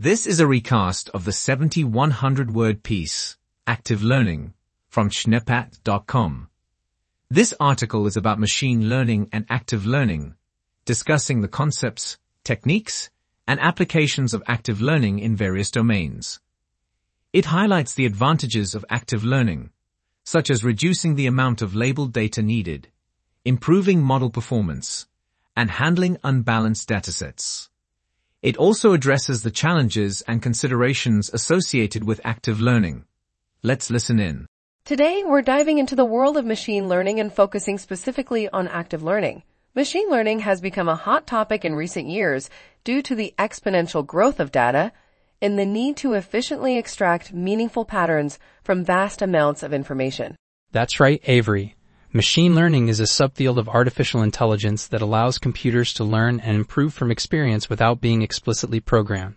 This is a recast of the 7100 word piece, Active Learning, from schneppat.com. This article is about machine learning and active learning, discussing the concepts, techniques, and applications of active learning in various domains. It highlights the advantages of active learning, such as reducing the amount of labeled data needed, improving model performance, and handling unbalanced datasets. It also addresses the challenges and considerations associated with active learning. Let's listen in. Today, we're diving into the world of machine learning and focusing specifically on active learning. Machine learning has become a hot topic in recent years due to the exponential growth of data and the need to efficiently extract meaningful patterns from vast amounts of information. That's right, Avery. Machine learning is a subfield of artificial intelligence that allows computers to learn and improve from experience without being explicitly programmed.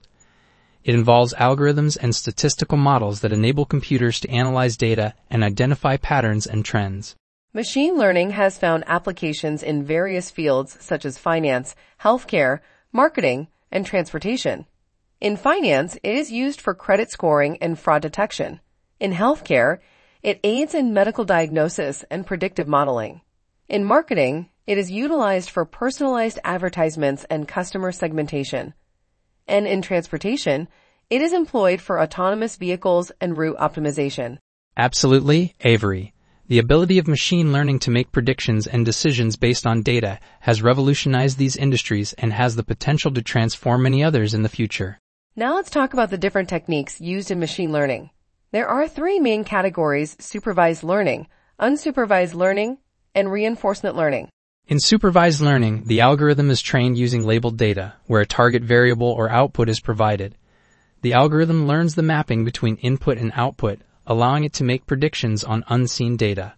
It involves algorithms and statistical models that enable computers to analyze data and identify patterns and trends. Machine learning has found applications in various fields such as finance, healthcare, marketing, and transportation. In finance, it is used for credit scoring and fraud detection. In healthcare, it aids in medical diagnosis and predictive modeling. In marketing, it is utilized for personalized advertisements and customer segmentation. And in transportation, it is employed for autonomous vehicles and route optimization. Absolutely, Avery. The ability of machine learning to make predictions and decisions based on data has revolutionized these industries and has the potential to transform many others in the future. Now let's talk about the different techniques used in machine learning. There are three main categories, supervised learning, unsupervised learning, and reinforcement learning. In supervised learning, the algorithm is trained using labeled data, where a target variable or output is provided. The algorithm learns the mapping between input and output, allowing it to make predictions on unseen data.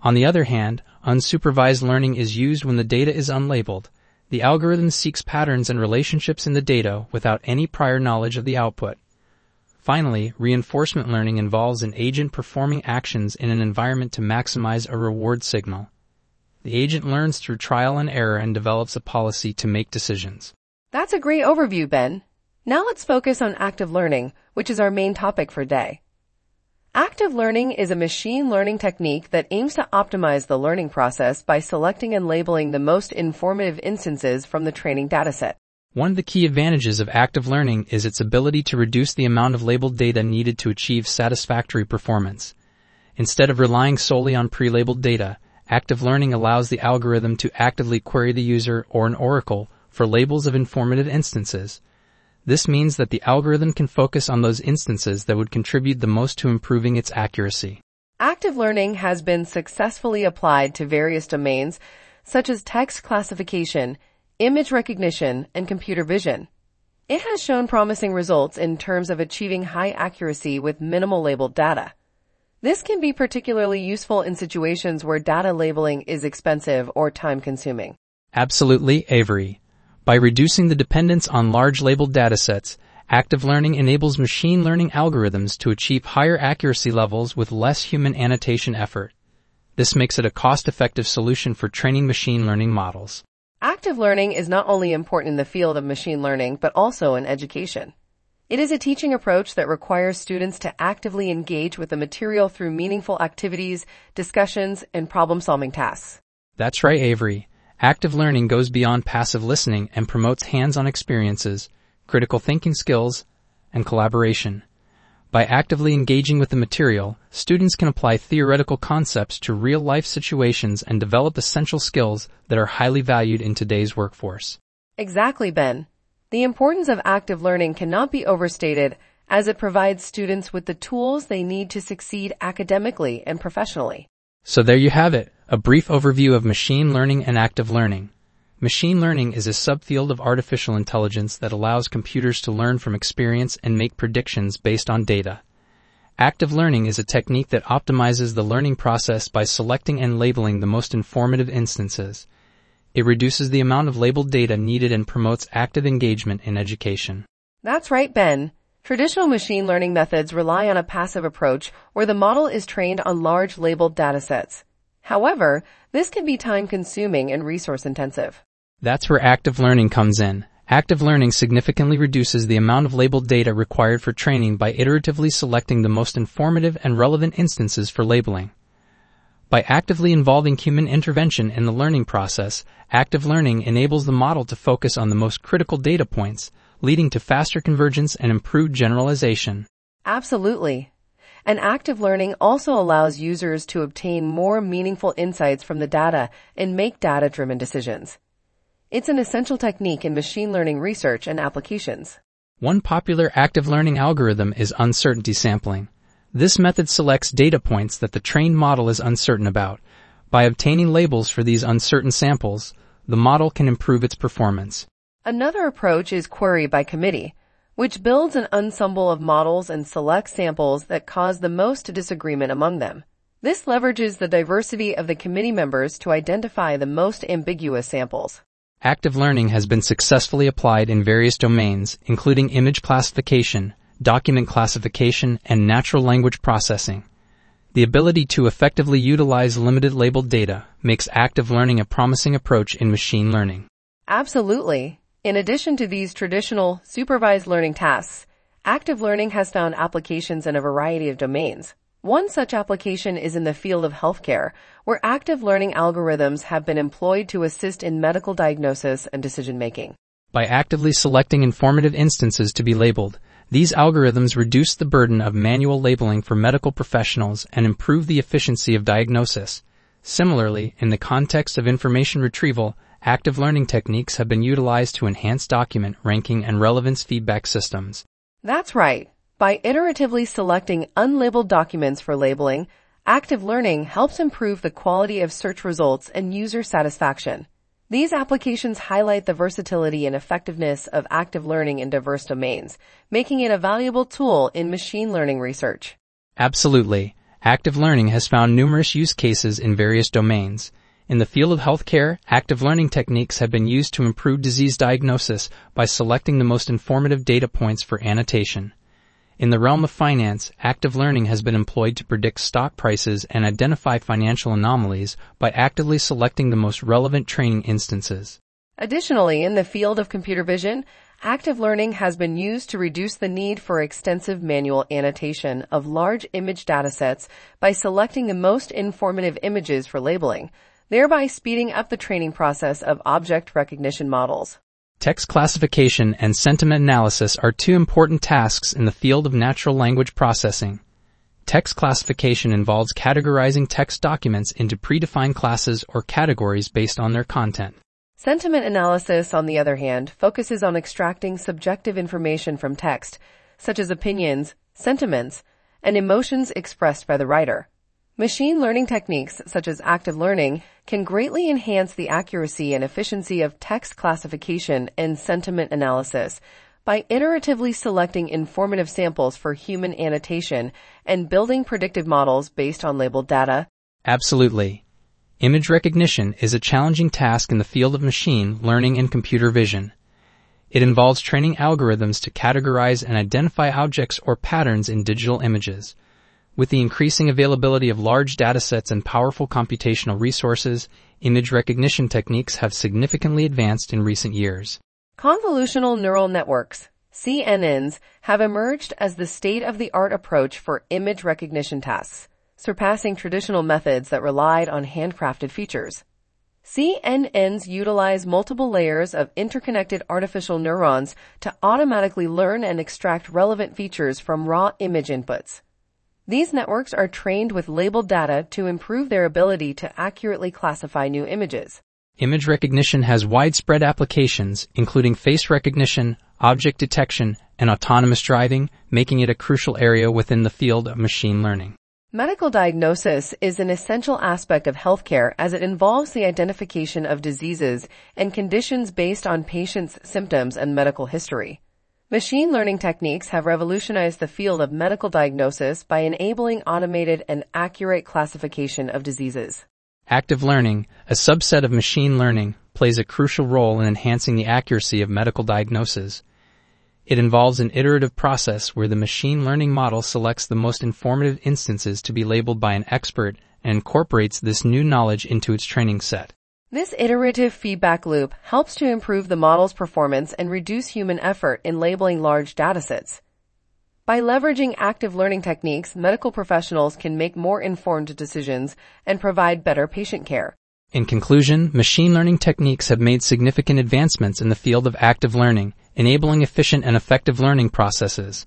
On the other hand, unsupervised learning is used when the data is unlabeled, the algorithm seeks patterns and relationships in the data without any prior knowledge of the output. Finally, reinforcement learning involves an agent performing actions in an environment to maximize a reward signal. The agent learns through trial and error and develops a policy to make decisions. That's a great overview, Ben. Now let's focus on active learning, which is our main topic for today. Active learning is a machine learning technique that aims to optimize the learning process by selecting and labeling the most informative instances from the training dataset. One of the key advantages of active learning is its ability to reduce the amount of labeled data needed to achieve satisfactory performance. Instead of relying solely on pre-labeled data, active learning allows the algorithm to actively query the user or an oracle for labels of informative instances. This means that the algorithm can focus on those instances that would contribute the most to improving its accuracy. Active learning has been successfully applied to various domains such as text classification, image recognition, and computer vision. It has shown promising results in terms of achieving high accuracy with minimal labeled data. This can be particularly useful in situations where data labeling is expensive or time consuming. Absolutely, Avery. By reducing the dependence on large labeled datasets, active learning enables machine learning algorithms to achieve higher accuracy levels with less human annotation effort. This makes it a cost-effective solution for training machine learning models. Active learning is not only important in the field of machine learning, but also in education. It is a teaching approach that requires students to actively engage with the material through meaningful activities, discussions, and problem-solving tasks. That's right, Avery. Active learning goes beyond passive listening and promotes hands-on experiences, critical thinking skills, and collaboration. By actively engaging with the material, students can apply theoretical concepts to real-life situations and develop essential skills that are highly valued in today's workforce. Exactly, Ben. The importance of active learning cannot be overstated as it provides students with the tools they need to succeed academically and professionally. So there you have it, a brief overview of machine learning and active learning. Machine learning is a subfield of artificial intelligence that allows computers to learn from experience and make predictions based on data. Active learning is a technique that optimizes the learning process by selecting and labeling the most informative instances. It reduces the amount of labeled data needed and promotes active engagement in education. That's right, Ben. Traditional machine learning methods rely on a passive approach where the model is trained on large labeled datasets. However, this can be time consuming and resource intensive. That's where active learning comes in. Active learning significantly reduces the amount of labeled data required for training by iteratively selecting the most informative and relevant instances for labeling. By actively involving human intervention in the learning process, active learning enables the model to focus on the most critical data points, leading to faster convergence and improved generalization. Absolutely. And active learning also allows users to obtain more meaningful insights from the data and make data-driven decisions. It's an essential technique in machine learning research and applications. One popular active learning algorithm is uncertainty sampling. This method selects data points that the trained model is uncertain about. By obtaining labels for these uncertain samples, the model can improve its performance. Another approach is query by committee, which builds an ensemble of models and selects samples that cause the most disagreement among them. This leverages the diversity of the committee members to identify the most ambiguous samples. Active learning has been successfully applied in various domains, including image classification, document classification, and natural language processing. The ability to effectively utilize limited labeled data makes active learning a promising approach in machine learning. Absolutely. In addition to these traditional supervised learning tasks, active learning has found applications in a variety of domains. One such application is in the field of healthcare, where active learning algorithms have been employed to assist in medical diagnosis and decision making. By actively selecting informative instances to be labeled, these algorithms reduce the burden of manual labeling for medical professionals and improve the efficiency of diagnosis. Similarly, in the context of information retrieval, active learning techniques have been utilized to enhance document ranking and relevance feedback systems. That's right. By iteratively selecting unlabeled documents for labeling, active learning helps improve the quality of search results and user satisfaction. These applications highlight the versatility and effectiveness of active learning in diverse domains, making it a valuable tool in machine learning research. Absolutely. Active learning has found numerous use cases in various domains. In the field of healthcare, active learning techniques have been used to improve disease diagnosis by selecting the most informative data points for annotation. In the realm of finance, active learning has been employed to predict stock prices and identify financial anomalies by actively selecting the most relevant training instances. Additionally, in the field of computer vision, active learning has been used to reduce the need for extensive manual annotation of large image datasets by selecting the most informative images for labeling, thereby speeding up the training process of object recognition models. Text classification and sentiment analysis are two important tasks in the field of natural language processing. Text classification involves categorizing text documents into predefined classes or categories based on their content. Sentiment analysis, on the other hand, focuses on extracting subjective information from text, such as opinions, sentiments, and emotions expressed by the writer. Machine learning techniques such as active learning can greatly enhance the accuracy and efficiency of text classification and sentiment analysis by iteratively selecting informative samples for human annotation and building predictive models based on labeled data. Absolutely. Image recognition is a challenging task in the field of machine learning and computer vision. It involves training algorithms to categorize and identify objects or patterns in digital images. With the increasing availability of large datasets and powerful computational resources, image recognition techniques have significantly advanced in recent years. Convolutional neural networks, CNNs, have emerged as the state-of-the-art approach for image recognition tasks, surpassing traditional methods that relied on handcrafted features. CNNs utilize multiple layers of interconnected artificial neurons to automatically learn and extract relevant features from raw image inputs. These networks are trained with labeled data to improve their ability to accurately classify new images. Image recognition has widespread applications, including face recognition, object detection, and autonomous driving, making it a crucial area within the field of machine learning. Medical diagnosis is an essential aspect of healthcare as it involves the identification of diseases and conditions based on patients' symptoms and medical history. Machine learning techniques have revolutionized the field of medical diagnosis by enabling automated and accurate classification of diseases. Active learning, a subset of machine learning, plays a crucial role in enhancing the accuracy of medical diagnosis. It involves an iterative process where the machine learning model selects the most informative instances to be labeled by an expert and incorporates this new knowledge into its training set. This iterative feedback loop helps to improve the model's performance and reduce human effort in labeling large datasets. By leveraging active learning techniques, medical professionals can make more informed decisions and provide better patient care. In conclusion, machine learning techniques have made significant advancements in the field of active learning, enabling efficient and effective learning processes.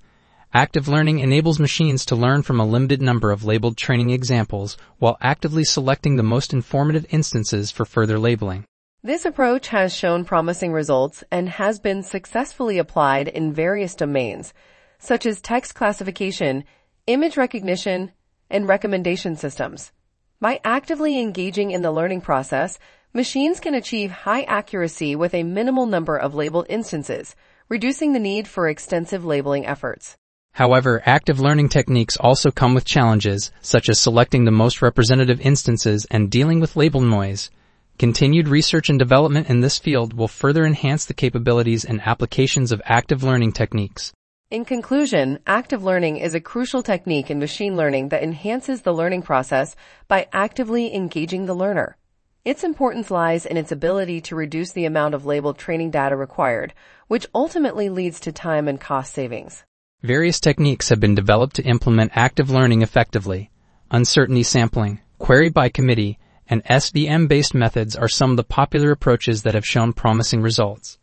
Active learning enables machines to learn from a limited number of labeled training examples while actively selecting the most informative instances for further labeling. This approach has shown promising results and has been successfully applied in various domains, such as text classification, image recognition, and recommendation systems. By actively engaging in the learning process, machines can achieve high accuracy with a minimal number of labeled instances, reducing the need for extensive labeling efforts. However, active learning techniques also come with challenges, such as selecting the most representative instances and dealing with label noise. Continued research and development in this field will further enhance the capabilities and applications of active learning techniques. In conclusion, active learning is a crucial technique in machine learning that enhances the learning process by actively engaging the learner. Its importance lies in its ability to reduce the amount of labeled training data required, which ultimately leads to time and cost savings. Various techniques have been developed to implement active learning effectively. Uncertainty sampling, query by committee, and SVM-based methods are some of the popular approaches that have shown promising results.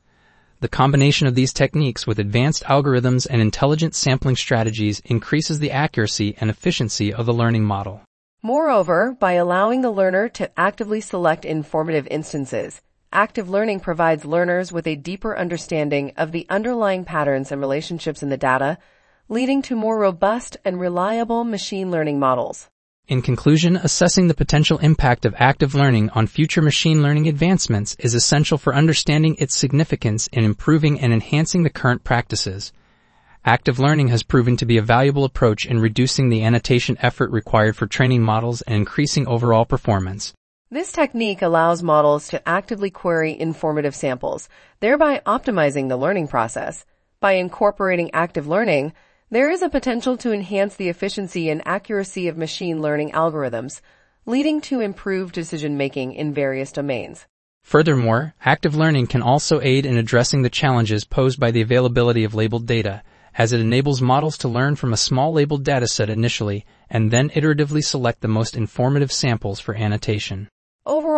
The combination of these techniques with advanced algorithms and intelligent sampling strategies increases the accuracy and efficiency of the learning model. Moreover, by allowing the learner to actively select informative instances, active learning provides learners with a deeper understanding of the underlying patterns and relationships in the data, leading to more robust and reliable machine learning models. In conclusion, assessing the potential impact of active learning on future machine learning advancements is essential for understanding its significance in improving and enhancing the current practices. Active learning has proven to be a valuable approach in reducing the annotation effort required for training models and increasing overall performance. This technique allows models to actively query informative samples, thereby optimizing the learning process. By incorporating active learning, there is a potential to enhance the efficiency and accuracy of machine learning algorithms, leading to improved decision making in various domains. Furthermore, active learning can also aid in addressing the challenges posed by the availability of labeled data, as it enables models to learn from a small labeled dataset initially and then iteratively select the most informative samples for annotation.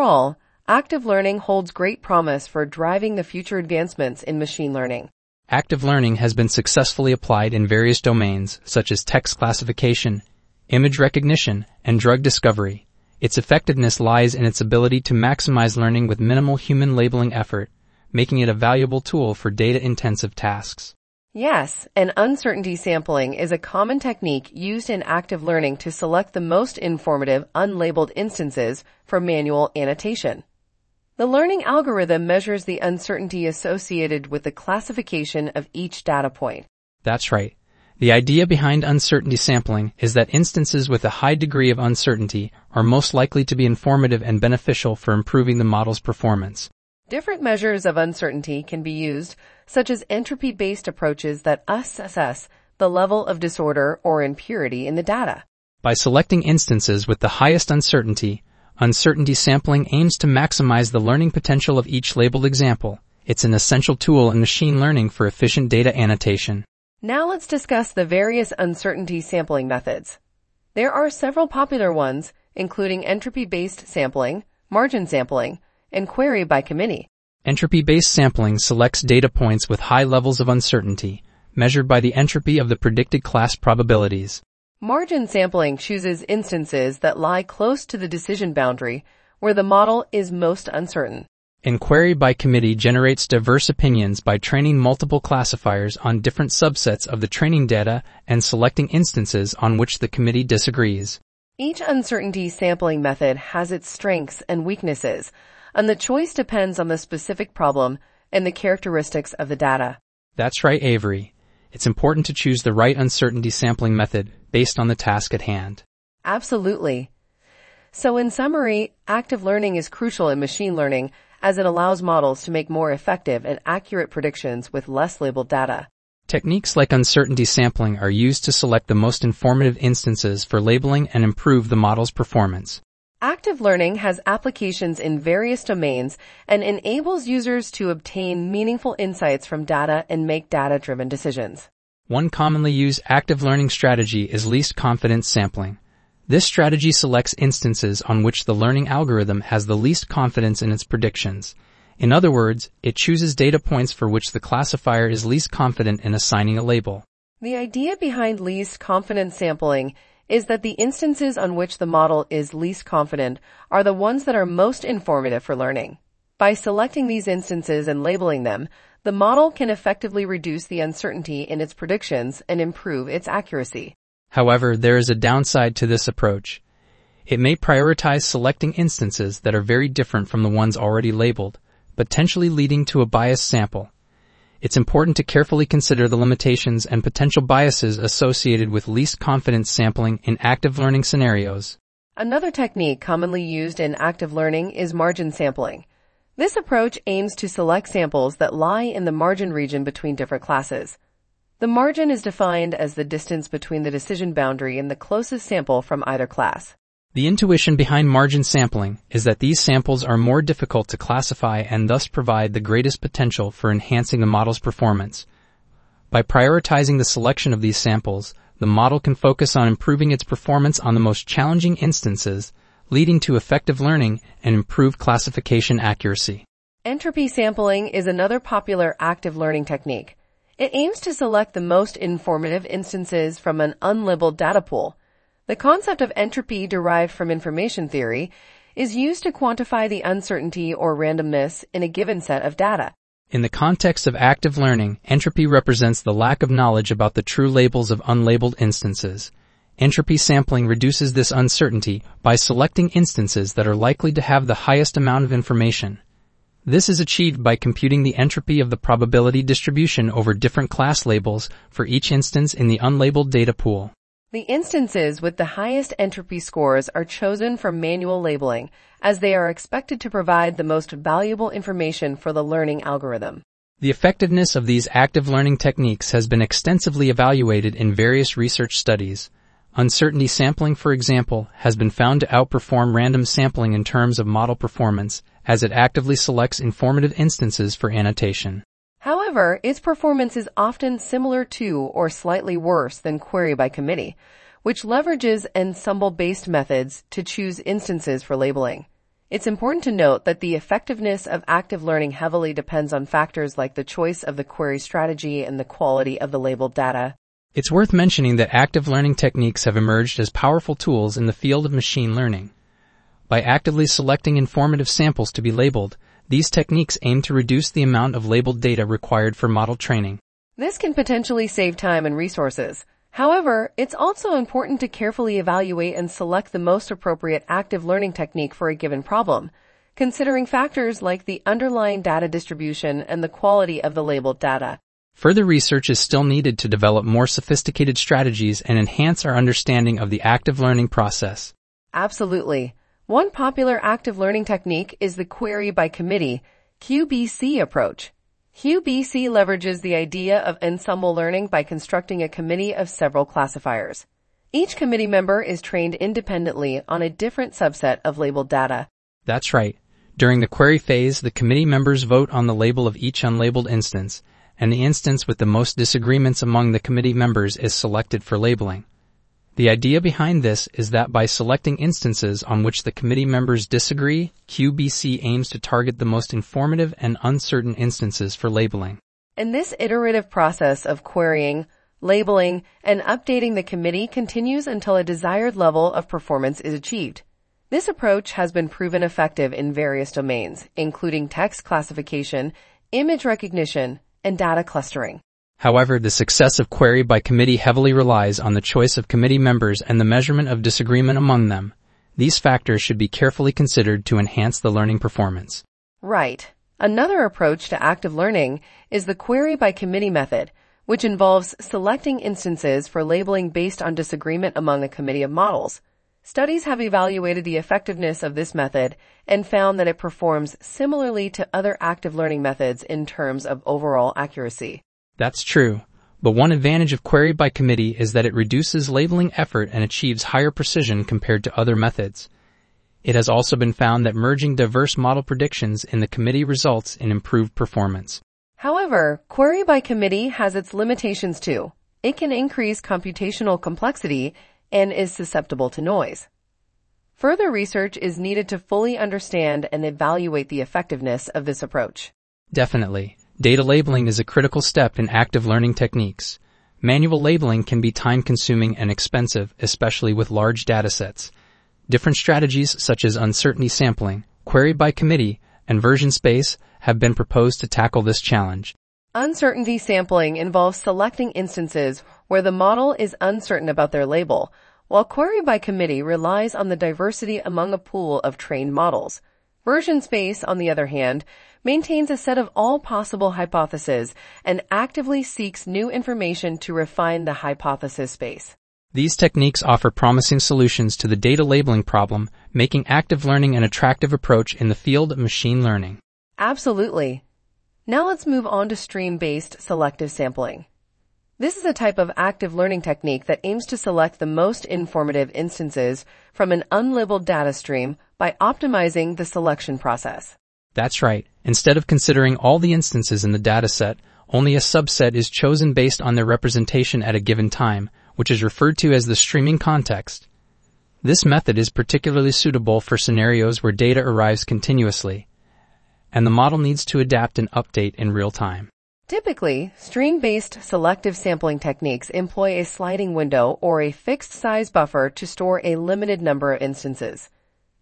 Overall, active learning holds great promise for driving the future advancements in machine learning. Active learning has been successfully applied in various domains such as text classification, image recognition, and drug discovery. Its effectiveness lies in its ability to maximize learning with minimal human labeling effort, making it a valuable tool for data-intensive tasks. Yes, and uncertainty sampling is a common technique used in active learning to select the most informative unlabeled instances for manual annotation. The learning algorithm measures the uncertainty associated with the classification of each data point. That's right. The idea behind uncertainty sampling is that instances with a high degree of uncertainty are most likely to be informative and beneficial for improving the model's performance. Different measures of uncertainty can be used, such as entropy-based approaches that assess the level of disorder or impurity in the data. By selecting instances with the highest uncertainty, Uncertainty sampling aims to maximize the learning potential of each labeled example. It's an essential tool in machine learning for efficient data annotation. Now let's discuss the various uncertainty sampling methods. There are several popular ones, including entropy-based sampling, margin sampling, and query by committee. Entropy-based sampling selects data points with high levels of uncertainty, measured by the entropy of the predicted class probabilities. Margin sampling chooses instances that lie close to the decision boundary where the model is most uncertain. Inquiry by committee generates diverse opinions by training multiple classifiers on different subsets of the training data and selecting instances on which the committee disagrees. Each uncertainty sampling method has its strengths and weaknesses, and the choice depends on the specific problem and the characteristics of the data. That's right, Avery. It's important to choose the right uncertainty sampling method based on the task at hand. Absolutely. So in summary, active learning is crucial in machine learning as it allows models to make more effective and accurate predictions with less labeled data. Techniques like uncertainty sampling are used to select the most informative instances for labeling and improve the model's performance. Active learning has applications in various domains and enables users to obtain meaningful insights from data and make data-driven decisions. One commonly used active learning strategy is least confidence sampling. This strategy selects instances on which the learning algorithm has the least confidence in its predictions. In other words, it chooses data points for which the classifier is least confident in assigning a label. The idea behind least confidence sampling is that the instances on which the model is least confident are the ones that are most informative for learning. By selecting these instances and labeling them, the model can effectively reduce the uncertainty in its predictions and improve its accuracy. However, there is a downside to this approach. It may prioritize selecting instances that are very different from the ones already labeled, potentially leading to a biased sample it's important to carefully consider the limitations and potential biases associated with least confidence sampling in active learning scenarios. Another technique commonly used in active learning is margin sampling. This approach aims to select samples that lie in the margin region between different classes. The margin is defined as the distance between the decision boundary and the closest sample from either class. The intuition behind margin sampling is that these samples are more difficult to classify and thus provide the greatest potential for enhancing the model's performance. By prioritizing the selection of these samples, the model can focus on improving its performance on the most challenging instances, leading to effective learning and improved classification accuracy. Entropy sampling is another popular active learning technique. It aims to select the most informative instances from an unlabeled data pool the concept of entropy derived from information theory is used to quantify the uncertainty or randomness in a given set of data. In the context of active learning, entropy represents the lack of knowledge about the true labels of unlabeled instances. Entropy sampling reduces this uncertainty by selecting instances that are likely to have the highest amount of information. This is achieved by computing the entropy of the probability distribution over different class labels for each instance in the unlabeled data pool. The instances with the highest entropy scores are chosen for manual labeling as they are expected to provide the most valuable information for the learning algorithm. The effectiveness of these active learning techniques has been extensively evaluated in various research studies. Uncertainty sampling, for example, has been found to outperform random sampling in terms of model performance as it actively selects informative instances for annotation. However, its performance is often similar to or slightly worse than query by committee, which leverages ensemble-based methods to choose instances for labeling. It's important to note that the effectiveness of active learning heavily depends on factors like the choice of the query strategy and the quality of the labeled data. It's worth mentioning that active learning techniques have emerged as powerful tools in the field of machine learning. By actively selecting informative samples to be labeled, these techniques aim to reduce the amount of labeled data required for model training. This can potentially save time and resources. However, it's also important to carefully evaluate and select the most appropriate active learning technique for a given problem, considering factors like the underlying data distribution and the quality of the labeled data. Further research is still needed to develop more sophisticated strategies and enhance our understanding of the active learning process. Absolutely. One popular active learning technique is the query by committee, QBC approach. QBC leverages the idea of ensemble learning by constructing a committee of several classifiers. Each committee member is trained independently on a different subset of labeled data. That's right. During the query phase, the committee members vote on the label of each unlabeled instance, and the instance with the most disagreements among the committee members is selected for labeling. The idea behind this is that by selecting instances on which the committee members disagree, QBC aims to target the most informative and uncertain instances for labeling. And this iterative process of querying, labeling, and updating the committee continues until a desired level of performance is achieved. This approach has been proven effective in various domains, including text classification, image recognition, and data clustering. However, the success of query by committee heavily relies on the choice of committee members and the measurement of disagreement among them. These factors should be carefully considered to enhance the learning performance. Right. Another approach to active learning is the query by committee method, which involves selecting instances for labeling based on disagreement among a committee of models. Studies have evaluated the effectiveness of this method and found that it performs similarly to other active learning methods in terms of overall accuracy. That's true. But one advantage of query by committee is that it reduces labeling effort and achieves higher precision compared to other methods. It has also been found that merging diverse model predictions in the committee results in improved performance. However, query by committee has its limitations too. It can increase computational complexity and is susceptible to noise. Further research is needed to fully understand and evaluate the effectiveness of this approach. Definitely. Data labeling is a critical step in active learning techniques. Manual labeling can be time consuming and expensive, especially with large datasets. Different strategies such as uncertainty sampling, query by committee, and version space have been proposed to tackle this challenge. Uncertainty sampling involves selecting instances where the model is uncertain about their label, while query by committee relies on the diversity among a pool of trained models. Version space, on the other hand, maintains a set of all possible hypotheses and actively seeks new information to refine the hypothesis space. These techniques offer promising solutions to the data labeling problem, making active learning an attractive approach in the field of machine learning. Absolutely. Now let's move on to stream-based selective sampling. This is a type of active learning technique that aims to select the most informative instances from an unlabeled data stream by optimizing the selection process. That's right. Instead of considering all the instances in the dataset, only a subset is chosen based on their representation at a given time, which is referred to as the streaming context. This method is particularly suitable for scenarios where data arrives continuously, and the model needs to adapt and update in real time. Typically, stream-based selective sampling techniques employ a sliding window or a fixed size buffer to store a limited number of instances.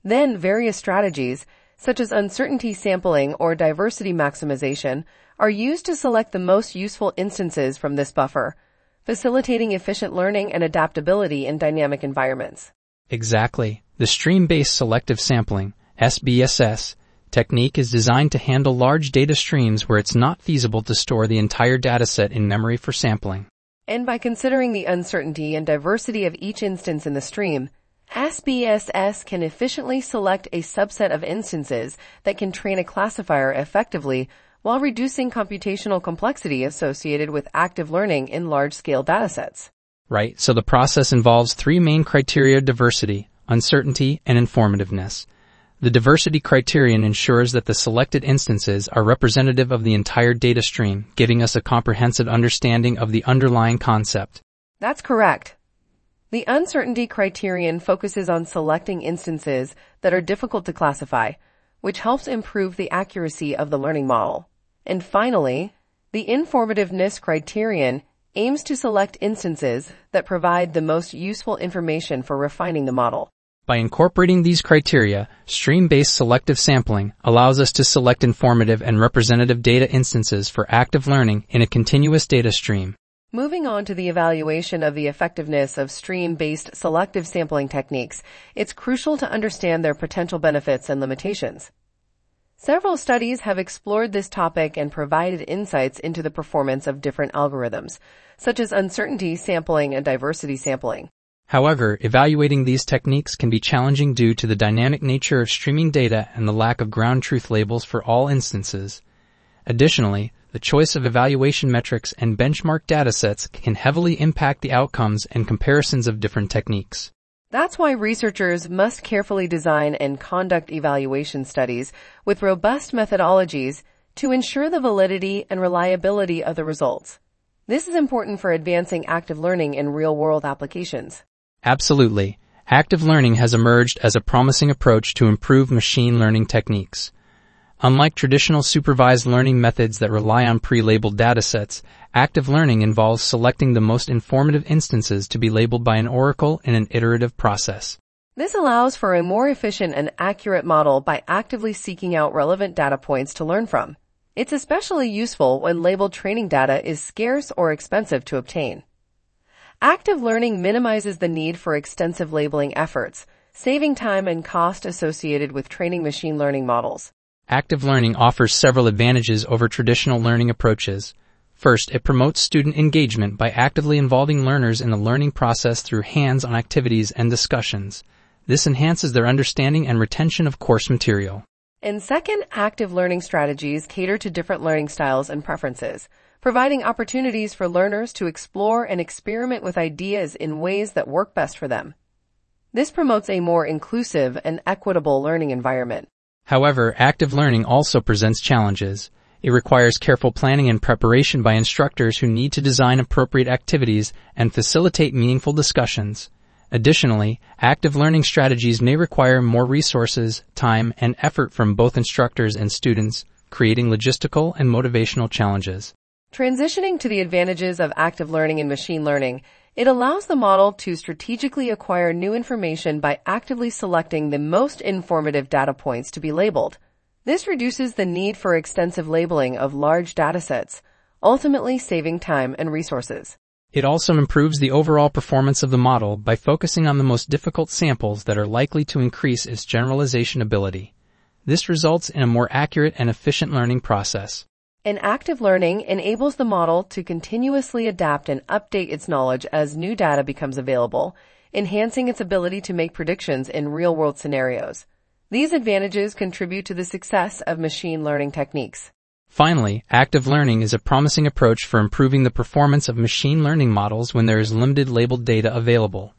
Then various strategies, such as uncertainty sampling or diversity maximization, are used to select the most useful instances from this buffer, facilitating efficient learning and adaptability in dynamic environments. Exactly. The stream-based selective sampling, SBSS, technique is designed to handle large data streams where it's not feasible to store the entire dataset in memory for sampling. And by considering the uncertainty and diversity of each instance in the stream, SBSS can efficiently select a subset of instances that can train a classifier effectively while reducing computational complexity associated with active learning in large-scale datasets. Right, so the process involves three main criteria diversity, uncertainty, and informativeness. The diversity criterion ensures that the selected instances are representative of the entire data stream, giving us a comprehensive understanding of the underlying concept. That's correct. The uncertainty criterion focuses on selecting instances that are difficult to classify, which helps improve the accuracy of the learning model. And finally, the informativeness criterion aims to select instances that provide the most useful information for refining the model. By incorporating these criteria, stream-based selective sampling allows us to select informative and representative data instances for active learning in a continuous data stream. Moving on to the evaluation of the effectiveness of stream-based selective sampling techniques, it's crucial to understand their potential benefits and limitations. Several studies have explored this topic and provided insights into the performance of different algorithms, such as uncertainty sampling and diversity sampling. However, evaluating these techniques can be challenging due to the dynamic nature of streaming data and the lack of ground truth labels for all instances. Additionally, the choice of evaluation metrics and benchmark datasets can heavily impact the outcomes and comparisons of different techniques. That's why researchers must carefully design and conduct evaluation studies with robust methodologies to ensure the validity and reliability of the results. This is important for advancing active learning in real-world applications. Absolutely. Active learning has emerged as a promising approach to improve machine learning techniques. Unlike traditional supervised learning methods that rely on pre-labeled datasets, active learning involves selecting the most informative instances to be labeled by an oracle in an iterative process. This allows for a more efficient and accurate model by actively seeking out relevant data points to learn from. It's especially useful when labeled training data is scarce or expensive to obtain. Active learning minimizes the need for extensive labeling efforts, saving time and cost associated with training machine learning models. Active learning offers several advantages over traditional learning approaches. First, it promotes student engagement by actively involving learners in the learning process through hands-on activities and discussions. This enhances their understanding and retention of course material. And second, active learning strategies cater to different learning styles and preferences providing opportunities for learners to explore and experiment with ideas in ways that work best for them. This promotes a more inclusive and equitable learning environment. However, active learning also presents challenges. It requires careful planning and preparation by instructors who need to design appropriate activities and facilitate meaningful discussions. Additionally, active learning strategies may require more resources, time, and effort from both instructors and students, creating logistical and motivational challenges. Transitioning to the advantages of active learning and machine learning, it allows the model to strategically acquire new information by actively selecting the most informative data points to be labeled. This reduces the need for extensive labeling of large datasets, ultimately saving time and resources. It also improves the overall performance of the model by focusing on the most difficult samples that are likely to increase its generalization ability. This results in a more accurate and efficient learning process. And active learning enables the model to continuously adapt and update its knowledge as new data becomes available, enhancing its ability to make predictions in real-world scenarios. These advantages contribute to the success of machine learning techniques. Finally, active learning is a promising approach for improving the performance of machine learning models when there is limited labeled data available.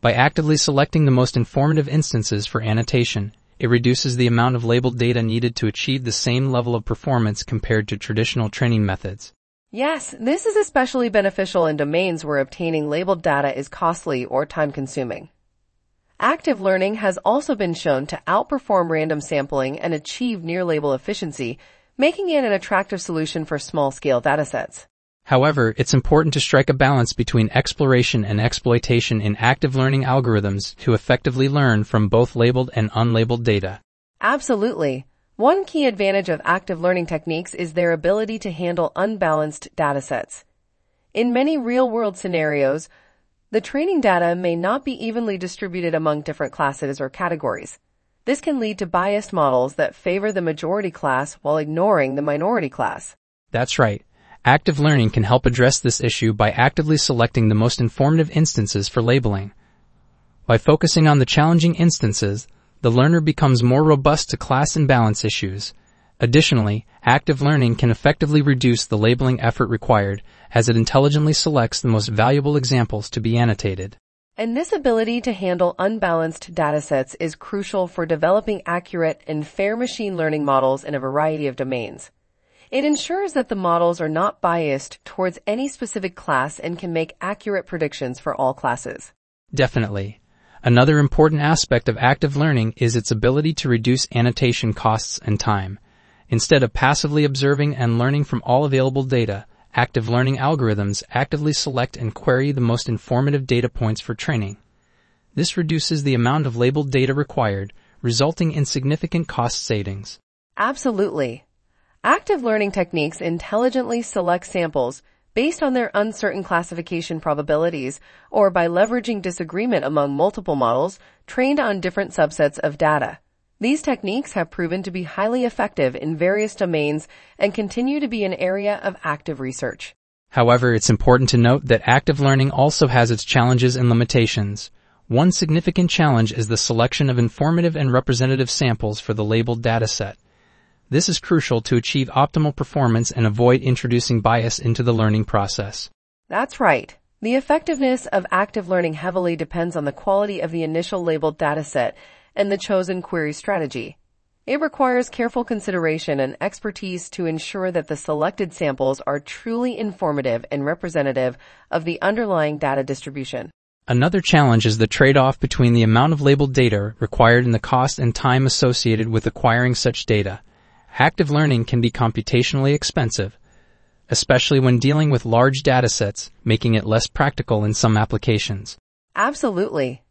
By actively selecting the most informative instances for annotation, it reduces the amount of labeled data needed to achieve the same level of performance compared to traditional training methods. Yes, this is especially beneficial in domains where obtaining labeled data is costly or time consuming. Active learning has also been shown to outperform random sampling and achieve near label efficiency making it an attractive solution for small-scale datasets. However, it's important to strike a balance between exploration and exploitation in active learning algorithms to effectively learn from both labeled and unlabeled data. Absolutely. One key advantage of active learning techniques is their ability to handle unbalanced datasets. In many real-world scenarios, the training data may not be evenly distributed among different classes or categories. This can lead to biased models that favor the majority class while ignoring the minority class. That's right. Active learning can help address this issue by actively selecting the most informative instances for labeling. By focusing on the challenging instances, the learner becomes more robust to class imbalance issues. Additionally, active learning can effectively reduce the labeling effort required as it intelligently selects the most valuable examples to be annotated. And this ability to handle unbalanced datasets is crucial for developing accurate and fair machine learning models in a variety of domains. It ensures that the models are not biased towards any specific class and can make accurate predictions for all classes. Definitely. Another important aspect of active learning is its ability to reduce annotation costs and time. Instead of passively observing and learning from all available data, Active learning algorithms actively select and query the most informative data points for training. This reduces the amount of labeled data required, resulting in significant cost savings. Absolutely. Active learning techniques intelligently select samples based on their uncertain classification probabilities or by leveraging disagreement among multiple models trained on different subsets of data. These techniques have proven to be highly effective in various domains and continue to be an area of active research. However, it's important to note that active learning also has its challenges and limitations. One significant challenge is the selection of informative and representative samples for the labeled dataset. This is crucial to achieve optimal performance and avoid introducing bias into the learning process. That's right. The effectiveness of active learning heavily depends on the quality of the initial labeled dataset and the chosen query strategy. It requires careful consideration and expertise to ensure that the selected samples are truly informative and representative of the underlying data distribution. Another challenge is the trade-off between the amount of labeled data required and the cost and time associated with acquiring such data. Active learning can be computationally expensive, especially when dealing with large datasets, making it less practical in some applications. Absolutely.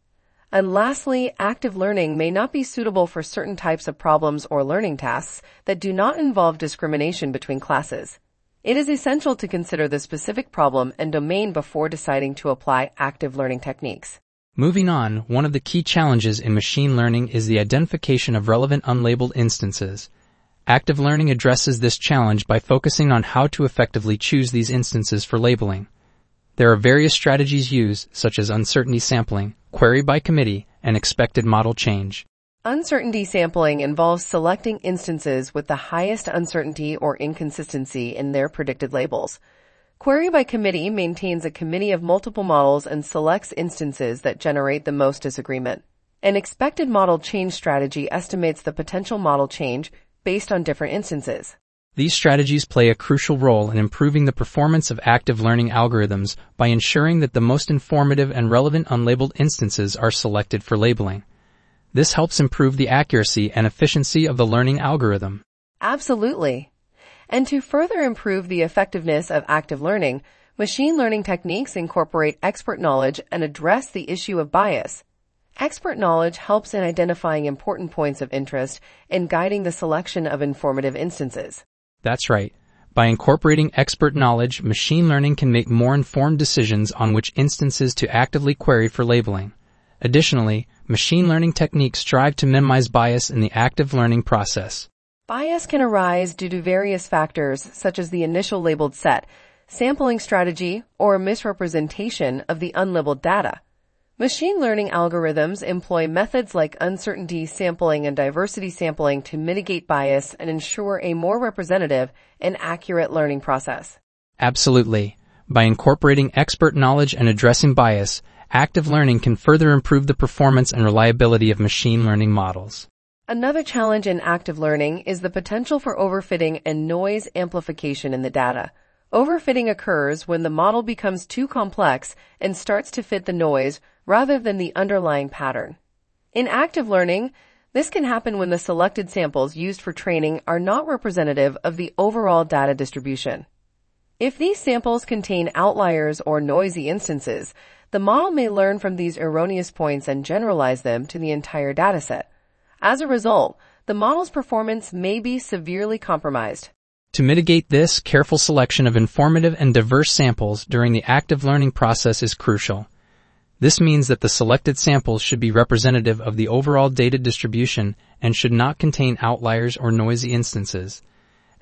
And lastly, active learning may not be suitable for certain types of problems or learning tasks that do not involve discrimination between classes. It is essential to consider the specific problem and domain before deciding to apply active learning techniques. Moving on, one of the key challenges in machine learning is the identification of relevant unlabeled instances. Active learning addresses this challenge by focusing on how to effectively choose these instances for labeling. There are various strategies used, such as uncertainty sampling, query by committee, and expected model change. Uncertainty sampling involves selecting instances with the highest uncertainty or inconsistency in their predicted labels. Query by committee maintains a committee of multiple models and selects instances that generate the most disagreement. An expected model change strategy estimates the potential model change based on different instances. These strategies play a crucial role in improving the performance of active learning algorithms by ensuring that the most informative and relevant unlabeled instances are selected for labeling. This helps improve the accuracy and efficiency of the learning algorithm. Absolutely. And to further improve the effectiveness of active learning, machine learning techniques incorporate expert knowledge and address the issue of bias. Expert knowledge helps in identifying important points of interest and guiding the selection of informative instances. That's right. By incorporating expert knowledge, machine learning can make more informed decisions on which instances to actively query for labeling. Additionally, machine learning techniques strive to minimize bias in the active learning process. Bias can arise due to various factors such as the initial labeled set, sampling strategy, or misrepresentation of the unlabeled data. Machine learning algorithms employ methods like uncertainty sampling and diversity sampling to mitigate bias and ensure a more representative and accurate learning process. Absolutely. By incorporating expert knowledge and addressing bias, active learning can further improve the performance and reliability of machine learning models. Another challenge in active learning is the potential for overfitting and noise amplification in the data. Overfitting occurs when the model becomes too complex and starts to fit the noise rather than the underlying pattern. In active learning, this can happen when the selected samples used for training are not representative of the overall data distribution. If these samples contain outliers or noisy instances, the model may learn from these erroneous points and generalize them to the entire dataset. As a result, the model's performance may be severely compromised. To mitigate this, careful selection of informative and diverse samples during the active learning process is crucial. This means that the selected samples should be representative of the overall data distribution and should not contain outliers or noisy instances.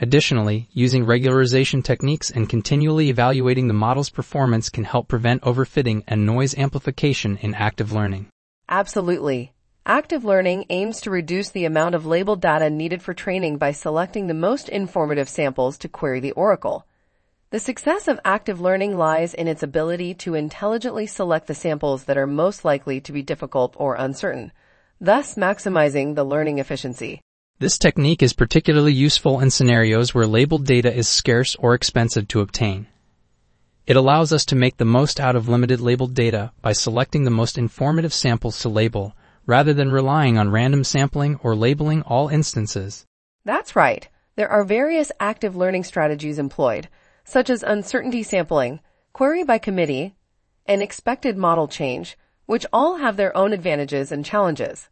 Additionally, using regularization techniques and continually evaluating the model's performance can help prevent overfitting and noise amplification in active learning. Absolutely. Active learning aims to reduce the amount of labeled data needed for training by selecting the most informative samples to query the oracle. The success of active learning lies in its ability to intelligently select the samples that are most likely to be difficult or uncertain, thus maximizing the learning efficiency. This technique is particularly useful in scenarios where labeled data is scarce or expensive to obtain. It allows us to make the most out of limited labeled data by selecting the most informative samples to label rather than relying on random sampling or labeling all instances. That's right. There are various active learning strategies employed, such as uncertainty sampling, query by committee, and expected model change, which all have their own advantages and challenges.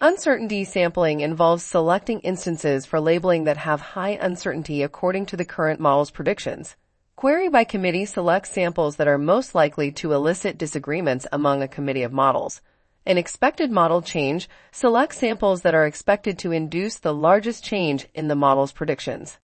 Uncertainty sampling involves selecting instances for labeling that have high uncertainty according to the current model's predictions. Query by committee selects samples that are most likely to elicit disagreements among a committee of models. An expected model change selects samples that are expected to induce the largest change in the model's predictions.